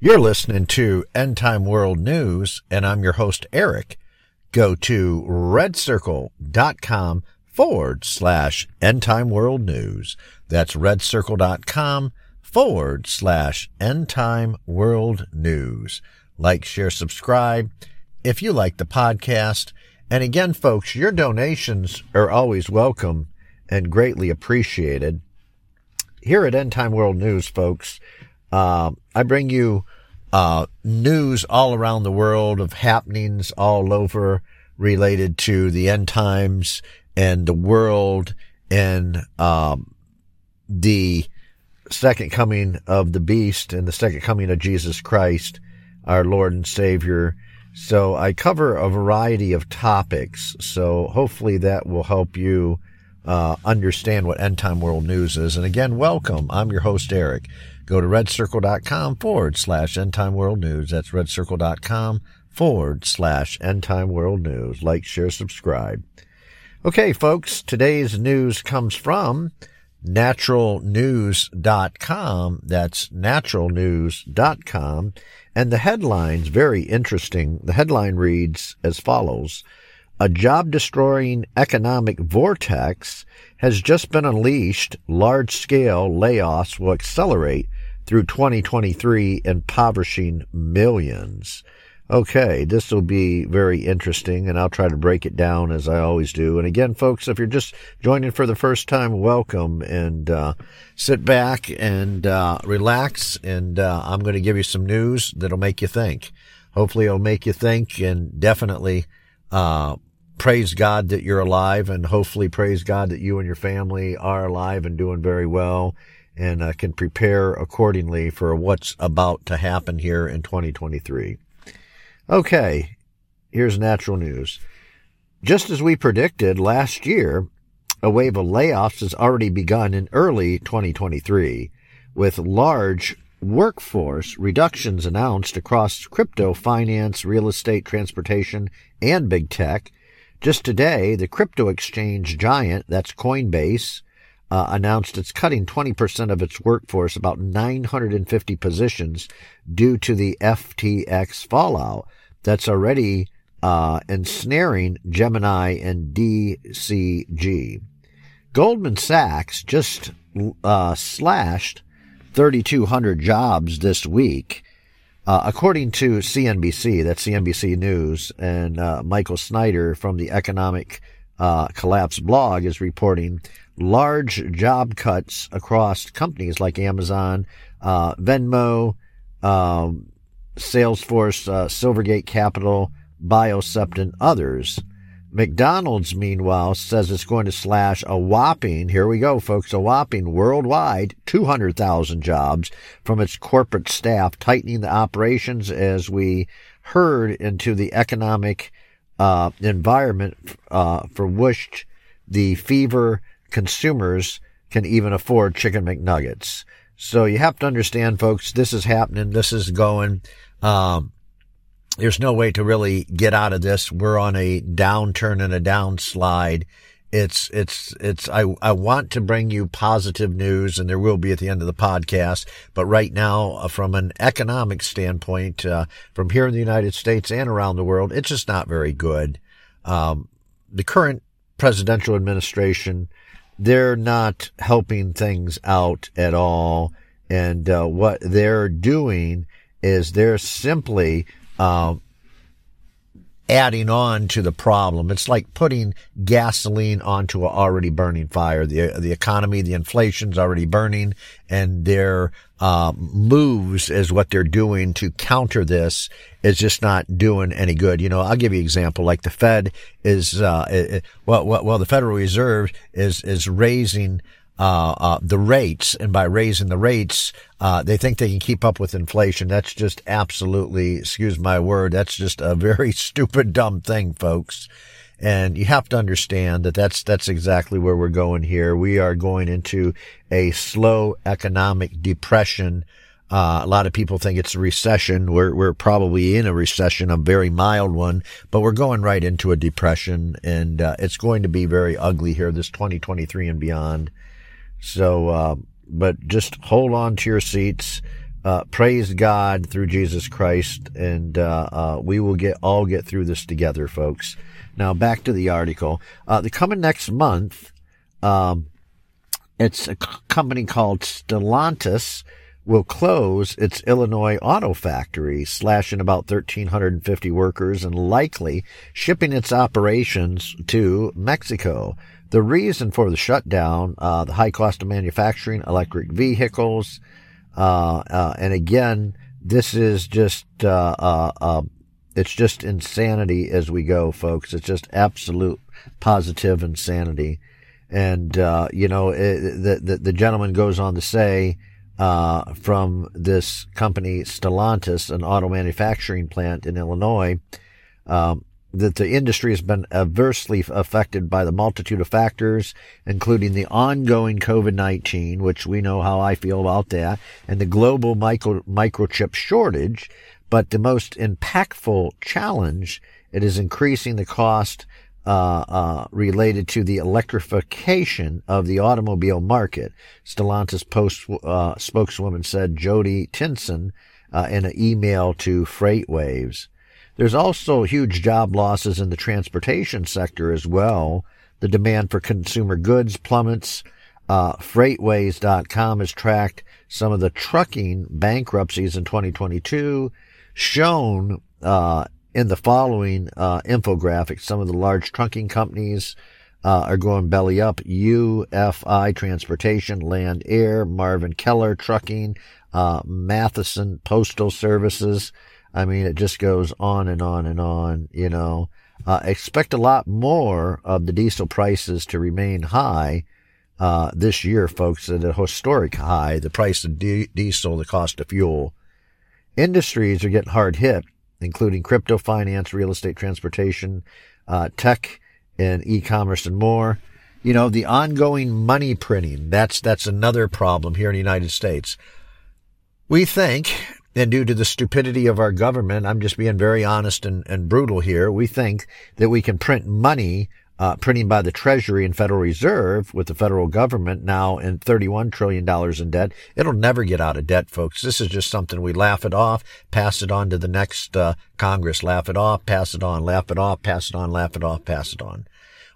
You're listening to End Time World News, and I'm your host, Eric. Go to redcircle.com forward slash End Time World News. That's redcircle.com forward slash End Time World News. Like, share, subscribe if you like the podcast. And again, folks, your donations are always welcome and greatly appreciated. Here at End Time World News, folks, uh, I bring you uh, news all around the world of happenings all over related to the end times and the world and um, the second coming of the beast and the second coming of Jesus Christ, our Lord and Savior. So I cover a variety of topics. So hopefully that will help you uh, understand what End Time World News is. And again, welcome. I'm your host, Eric. Go to redcircle.com forward slash End Time World News. That's redcircle.com forward slash End Time World News. Like, share, subscribe. Okay, folks, today's news comes from naturalnews.com. That's naturalnews.com. And the headline's very interesting. The headline reads as follows. A job destroying economic vortex has just been unleashed. Large scale layoffs will accelerate through 2023, impoverishing millions. Okay, this will be very interesting, and I'll try to break it down as I always do. And again, folks, if you're just joining for the first time, welcome and uh, sit back and uh, relax. And uh, I'm going to give you some news that'll make you think. Hopefully, it'll make you think, and definitely uh, praise God that you're alive, and hopefully, praise God that you and your family are alive and doing very well and uh, can prepare accordingly for what's about to happen here in 2023. Okay, here's natural news. Just as we predicted last year, a wave of layoffs has already begun in early 2023, with large workforce reductions announced across crypto, finance, real estate, transportation, and big tech. Just today, the crypto exchange giant, that's Coinbase, uh, announced it's cutting 20% of its workforce, about 950 positions, due to the FTX fallout that's already uh, ensnaring Gemini and DCG. Goldman Sachs just uh, slashed 3,200 jobs this week. Uh, according to CNBC, that's CNBC News, and uh, Michael Snyder from the Economic uh, Collapse blog is reporting large job cuts across companies like Amazon, uh, Venmo, um, Salesforce, uh, Silvergate Capital, Biocept, and others. McDonald's, meanwhile, says it's going to slash a whopping, here we go, folks, a whopping worldwide 200,000 jobs from its corporate staff, tightening the operations as we heard into the economic uh, environment uh, for which the fever consumers can even afford chicken McNuggets. So you have to understand, folks, this is happening. This is going. Um, there's no way to really get out of this. We're on a downturn and a downslide. It's, it's, it's, I, I want to bring you positive news and there will be at the end of the podcast. But right now, uh, from an economic standpoint, uh, from here in the United States and around the world, it's just not very good. Um, the current presidential administration, they're not helping things out at all. And uh, what they're doing is they're simply uh, adding on to the problem. It's like putting gasoline onto an already burning fire. The the economy, the inflation's already burning, and their uh, moves is what they're doing to counter this is just not doing any good. You know, I'll give you an example. Like the Fed is, uh, it, well, well, well, the Federal Reserve is is raising uh, uh, the rates, and by raising the rates, uh, they think they can keep up with inflation. That's just absolutely, excuse my word, that's just a very stupid, dumb thing, folks. And you have to understand that that's, that's exactly where we're going here. We are going into a slow economic depression. Uh, a lot of people think it's a recession. We're, we're probably in a recession, a very mild one, but we're going right into a depression and, uh, it's going to be very ugly here this 2023 and beyond. So, uh, but just hold on to your seats. Uh, praise God through Jesus Christ, and uh, uh, we will get all get through this together, folks. Now back to the article. Uh, the coming next month, um, it's a company called Stellantis will close its Illinois auto factory, slashing about 1,350 workers and likely shipping its operations to Mexico. The reason for the shutdown, uh, the high cost of manufacturing electric vehicles, uh, uh, and again, this is just, uh, uh, uh, it's just insanity as we go, folks. It's just absolute positive insanity. And, you know, it, the, the, the, gentleman goes on to say, from this company, Stellantis, an auto manufacturing plant in Illinois, um, that the industry has been adversely affected by the multitude of factors, including the ongoing COVID-19, which we know how I feel about that, and the global micro, microchip shortage. But the most impactful challenge, it is increasing the cost uh, uh, related to the electrification of the automobile market. Stellantis post uh, spokeswoman said Jody Tinson uh, in an email to FreightWaves. There's also huge job losses in the transportation sector as well. The demand for consumer goods plummets. Uh, FreightWaves.com has tracked some of the trucking bankruptcies in 2022, shown uh, in the following uh, infographic. Some of the large trucking companies uh, are going belly up. UFI Transportation, Land Air, Marvin Keller Trucking, uh, Matheson Postal Services. I mean, it just goes on and on and on, you know. Uh, expect a lot more of the diesel prices to remain high uh, this year, folks, at a historic high. The price of di- diesel, the cost of fuel. Industries are getting hard hit, including crypto finance, real estate, transportation, uh, tech, and e-commerce and more. You know, the ongoing money printing, that's, that's another problem here in the United States. We think and due to the stupidity of our government, I'm just being very honest and, and brutal here. We think that we can print money, uh, printing by the Treasury and Federal Reserve with the federal government now in $31 trillion in debt. It'll never get out of debt, folks. This is just something we laugh it off, pass it on to the next uh, Congress, laugh it off, pass it on, laugh it off, pass it on, laugh it off, pass it on.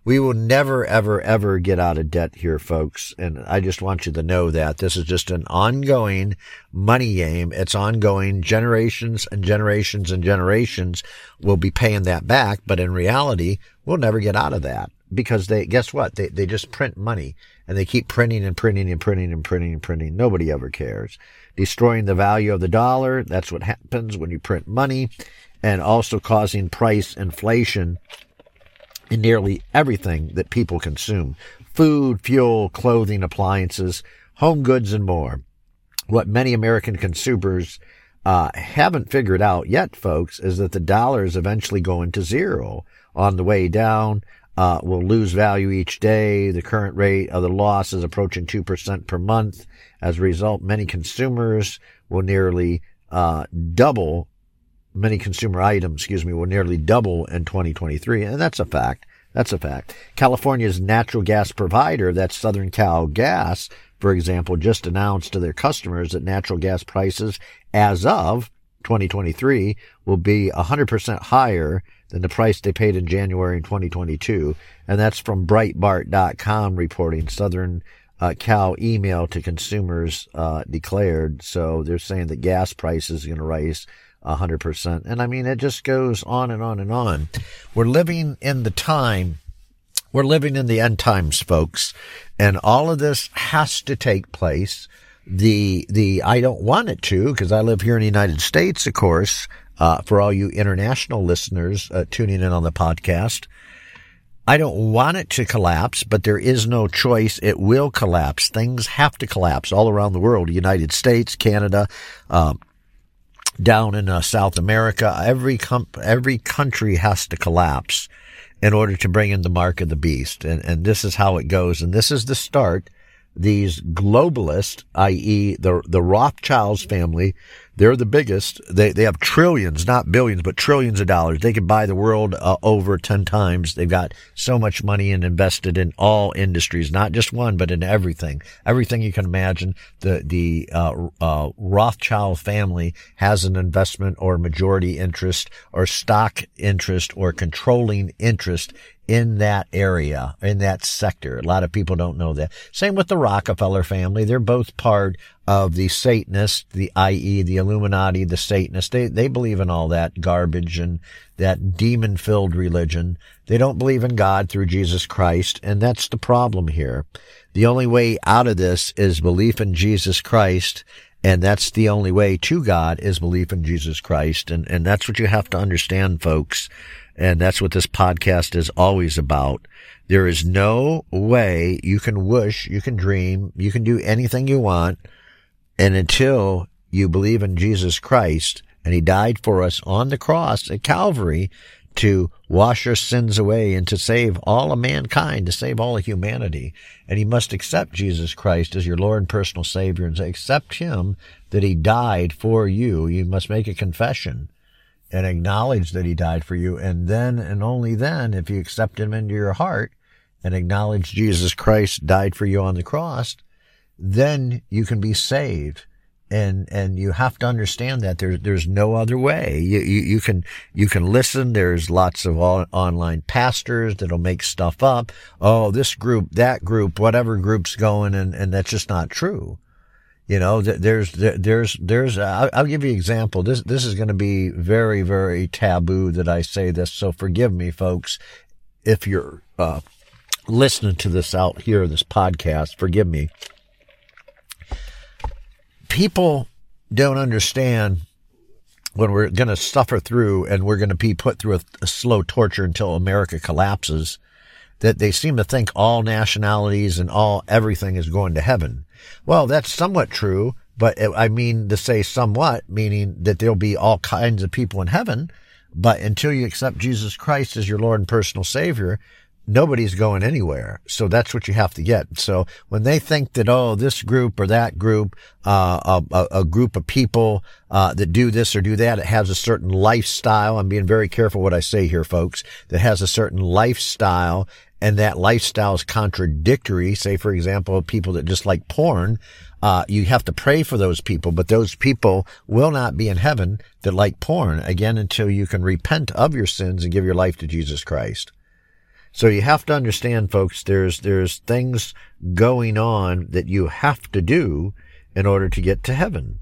We will never, ever, ever get out of debt here, folks. And I just want you to know that this is just an ongoing money game. It's ongoing. Generations and generations and generations will be paying that back. But in reality, we'll never get out of that because they, guess what? They, they just print money and they keep printing and printing and printing and printing and printing. Nobody ever cares. Destroying the value of the dollar. That's what happens when you print money and also causing price inflation in nearly everything that people consume food, fuel, clothing, appliances, home goods, and more. What many American consumers uh, haven't figured out yet, folks, is that the dollar is eventually going to zero on the way down. Uh, will lose value each day. The current rate of the loss is approaching 2% per month. As a result, many consumers will nearly uh, double many consumer items, excuse me, will nearly double in 2023. And that's a fact. That's a fact. California's natural gas provider, that's Southern Cal Gas, for example, just announced to their customers that natural gas prices as of 2023 will be 100% higher than the price they paid in January in 2022. And that's from Breitbart.com reporting Southern uh, Cal email to consumers uh, declared. So they're saying that gas prices are going to rise 100%. And I mean, it just goes on and on and on. We're living in the time, we're living in the end times, folks. And all of this has to take place. The, the, I don't want it to because I live here in the United States, of course, uh, for all you international listeners uh, tuning in on the podcast. I don't want it to collapse, but there is no choice. It will collapse. Things have to collapse all around the world. United States, Canada, um, down in uh, South America, every com- every country has to collapse in order to bring in the mark of the beast. And, and this is how it goes. And this is the start. These globalists, i.e. the, the Rothschilds family, they're the biggest. They, they have trillions, not billions, but trillions of dollars. They could buy the world uh, over 10 times. They've got so much money and invested in all industries, not just one, but in everything. Everything you can imagine. The, the, uh, uh, Rothschild family has an investment or majority interest or stock interest or controlling interest in that area, in that sector. A lot of people don't know that. Same with the Rockefeller family. They're both part of the Satanists, the i.e. the Illuminati, the Satanists. They, they believe in all that garbage and that demon filled religion. They don't believe in God through Jesus Christ. And that's the problem here. The only way out of this is belief in Jesus Christ. And that's the only way to God is belief in Jesus Christ. And, and that's what you have to understand, folks. And that's what this podcast is always about. There is no way you can wish, you can dream, you can do anything you want and until you believe in Jesus Christ and he died for us on the cross at Calvary to wash our sins away and to save all of mankind, to save all of humanity. And you must accept Jesus Christ as your Lord and personal Savior and accept him that he died for you. You must make a confession and acknowledge that he died for you. And then and only then, if you accept him into your heart and acknowledge Jesus Christ died for you on the cross, then you can be saved. And, and you have to understand that there's, there's no other way. You, you, you can, you can listen. There's lots of all, online pastors that'll make stuff up. Oh, this group, that group, whatever group's going. And, and that's just not true. You know, there's, there's, there's, I'll, I'll give you an example. This, this is going to be very, very taboo that I say this. So forgive me, folks, if you're, uh, listening to this out here, this podcast, forgive me people don't understand when we're going to suffer through and we're going to be put through a, a, slow torture until America collapses, that they seem to think all nationalities and all everything is going to heaven. Well, that's somewhat true, but I mean to say somewhat, meaning that there'll be all kinds of people in heaven. But until you accept Jesus Christ as your Lord and personal Savior, nobody's going anywhere. So that's what you have to get. So when they think that, oh, this group or that group, uh, a, a, group of people, uh, that do this or do that, it has a certain lifestyle. I'm being very careful what I say here, folks, that has a certain lifestyle and that lifestyle is contradictory. Say, for example, people that just like porn, uh, you have to pray for those people, but those people will not be in heaven that like porn again until you can repent of your sins and give your life to Jesus Christ. So you have to understand, folks, there's, there's things going on that you have to do in order to get to heaven.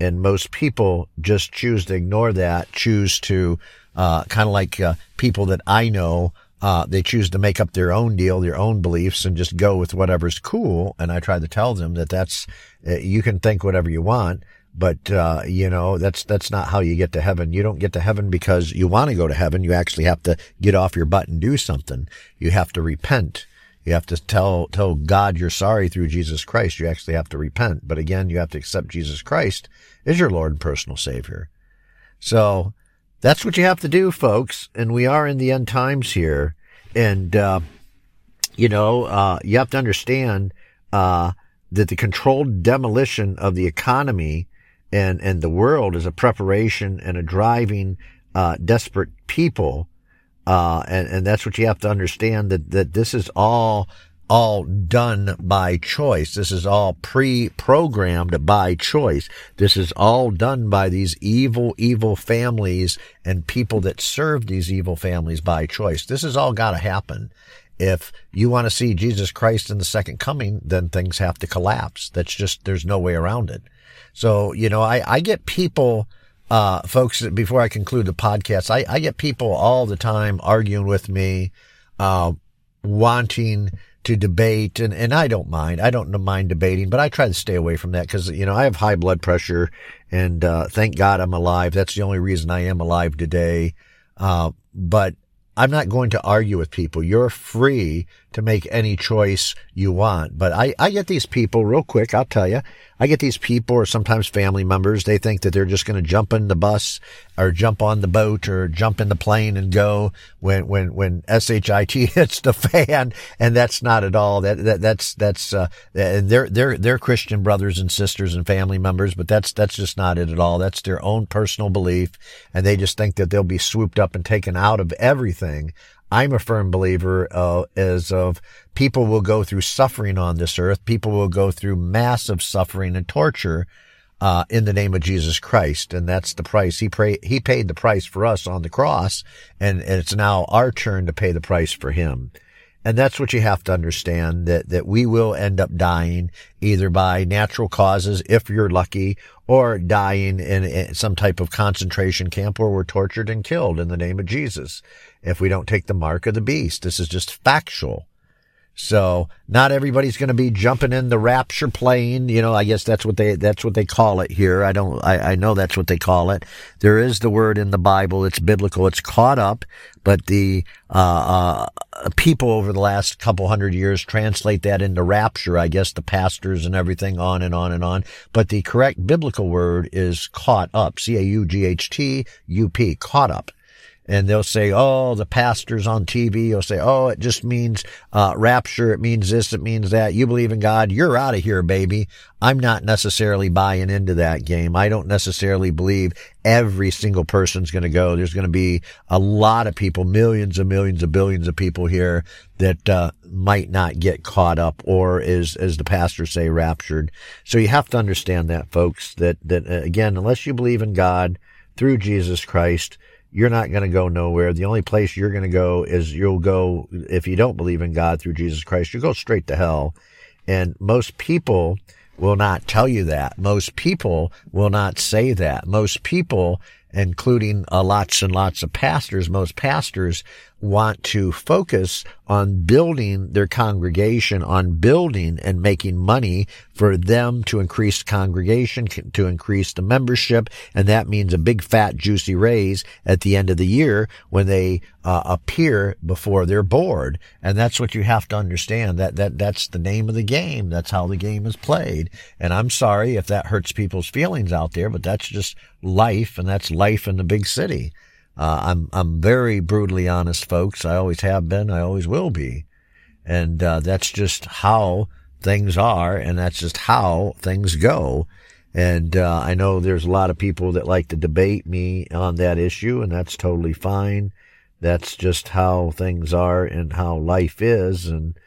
And most people just choose to ignore that, choose to, uh, kind of like, uh, people that I know, uh, they choose to make up their own deal, their own beliefs and just go with whatever's cool. And I try to tell them that that's, uh, you can think whatever you want, but, uh, you know, that's, that's not how you get to heaven. You don't get to heaven because you want to go to heaven. You actually have to get off your butt and do something. You have to repent. You have to tell, tell God you're sorry through Jesus Christ. You actually have to repent. But again, you have to accept Jesus Christ as your Lord and personal Savior. So that's what you have to do, folks. And we are in the end times here. And, uh, you know, uh, you have to understand, uh, that the controlled demolition of the economy and and the world is a preparation and a driving uh, desperate people, uh, and and that's what you have to understand that that this is all all done by choice. This is all pre-programmed by choice. This is all done by these evil, evil families and people that serve these evil families by choice. This has all got to happen. If you want to see Jesus Christ in the second coming, then things have to collapse. That's just, there's no way around it. So, you know, I, I get people, uh, folks, before I conclude the podcast, I, I get people all the time arguing with me, uh, wanting to debate and, and I don't mind. I don't mind debating, but I try to stay away from that because, you know, I have high blood pressure and, uh, thank God I'm alive. That's the only reason I am alive today. Uh, but I'm not going to argue with people. You're free to make any choice you want. But I, I get these people real quick. I'll tell you, I get these people or sometimes family members. They think that they're just going to jump in the bus or jump on the boat or jump in the plane and go when, when, when SHIT hits the fan. And that's not at all. That, that, that's, that's, uh, they're, they're, they're Christian brothers and sisters and family members, but that's, that's just not it at all. That's their own personal belief. And they just think that they'll be swooped up and taken out of everything I'm a firm believer uh, as of people will go through suffering on this earth. People will go through massive suffering and torture uh, in the name of Jesus Christ, and that's the price he pray, He paid the price for us on the cross, and, and it's now our turn to pay the price for him. And that's what you have to understand that, that we will end up dying either by natural causes, if you're lucky, or dying in, in some type of concentration camp where we're tortured and killed in the name of Jesus. If we don't take the mark of the beast, this is just factual. So not everybody's going to be jumping in the rapture plane. You know, I guess that's what they, that's what they call it here. I don't, I, I know that's what they call it. There is the word in the Bible. It's biblical. It's caught up, but the, uh, uh, people over the last couple hundred years translate that into rapture. I guess the pastors and everything on and on and on. But the correct biblical word is caught up. C-A-U-G-H-T-U-P. Caught up and they'll say, "Oh, the pastors on TV will say, "Oh, it just means uh, rapture. It means this. It means that. You believe in God, you're out of here, baby." I'm not necessarily buying into that game. I don't necessarily believe every single person's going to go. There's going to be a lot of people, millions and millions of billions of people here that uh, might not get caught up or is, as the pastors say, raptured. So you have to understand that, folks. That that uh, again, unless you believe in God through Jesus Christ you're not going to go nowhere. The only place you're going to go is you'll go, if you don't believe in God through Jesus Christ, you go straight to hell. And most people will not tell you that. Most people will not say that. Most people, including uh, lots and lots of pastors, most pastors want to focus on building their congregation, on building and making money for them to increase congregation, to increase the membership. And that means a big fat juicy raise at the end of the year when they uh, appear before their board. And that's what you have to understand that, that that's the name of the game. That's how the game is played. And I'm sorry if that hurts people's feelings out there, but that's just life and that's life in the big city. Uh, I'm I'm very brutally honest, folks. I always have been. I always will be, and uh, that's just how things are, and that's just how things go. And uh, I know there's a lot of people that like to debate me on that issue, and that's totally fine. That's just how things are and how life is, and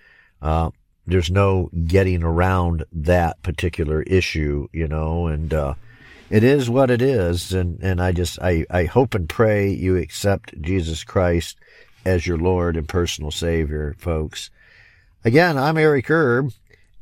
uh, there's no getting around that particular issue, you know. And uh, it is what it is. And, and I just, I, I hope and pray you accept Jesus Christ as your Lord and personal Savior, folks. Again, I'm Eric Erb,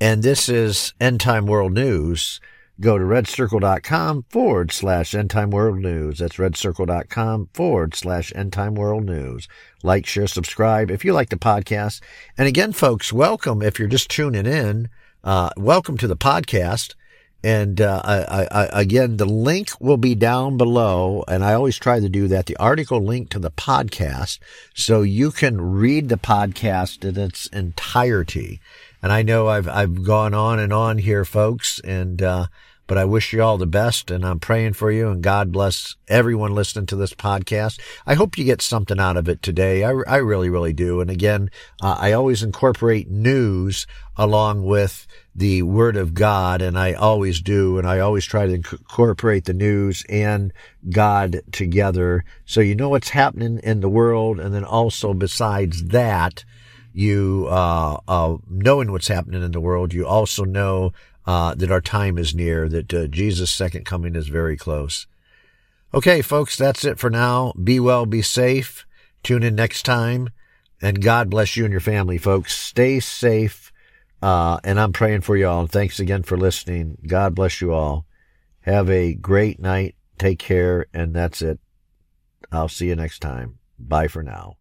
and this is End Time World News. Go to redcircle.com forward slash end time world news. That's redcircle.com forward slash end time world news. Like, share, subscribe if you like the podcast. And again, folks, welcome if you're just tuning in. Uh, welcome to the podcast. And uh, I, I, again, the link will be down below, and I always try to do that. The article link to the podcast, so you can read the podcast in its entirety. And I know I've I've gone on and on here, folks, and uh, but I wish you all the best and I'm praying for you and God bless everyone listening to this podcast. I hope you get something out of it today. I, I really, really do. And again, uh, I always incorporate news along with the word of God and I always do. And I always try to incorporate the news and God together. So you know what's happening in the world. And then also besides that, you uh, uh, knowing what's happening in the world, you also know uh, that our time is near, that uh, Jesus' second coming is very close. Okay, folks, that's it for now. Be well, be safe. Tune in next time. And God bless you and your family, folks. Stay safe. Uh, and I'm praying for you all. Thanks again for listening. God bless you all. Have a great night. Take care. And that's it. I'll see you next time. Bye for now.